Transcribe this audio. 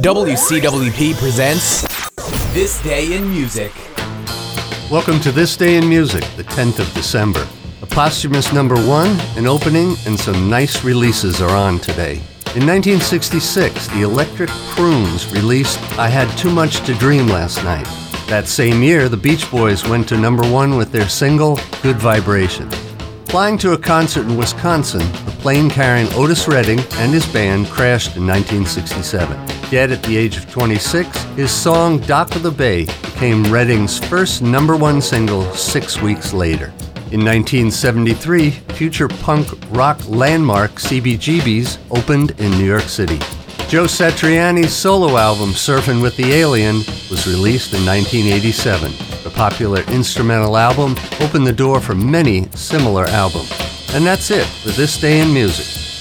WCWP presents This Day in Music. Welcome to This Day in Music, the 10th of December. A posthumous number one, an opening, and some nice releases are on today. In 1966, the Electric Prunes released I Had Too Much to Dream Last Night. That same year, the Beach Boys went to number one with their single, Good Vibration. Flying to a concert in Wisconsin, the plane carrying Otis Redding and his band crashed in 1967. Dead at the age of 26, his song Dock of the Bay became Redding's first number one single six weeks later. In 1973, future punk rock landmark CBGB's opened in New York City. Joe Satriani's solo album Surfing with the Alien was released in 1987. The popular instrumental album opened the door for many similar albums. And that's it for this day in music.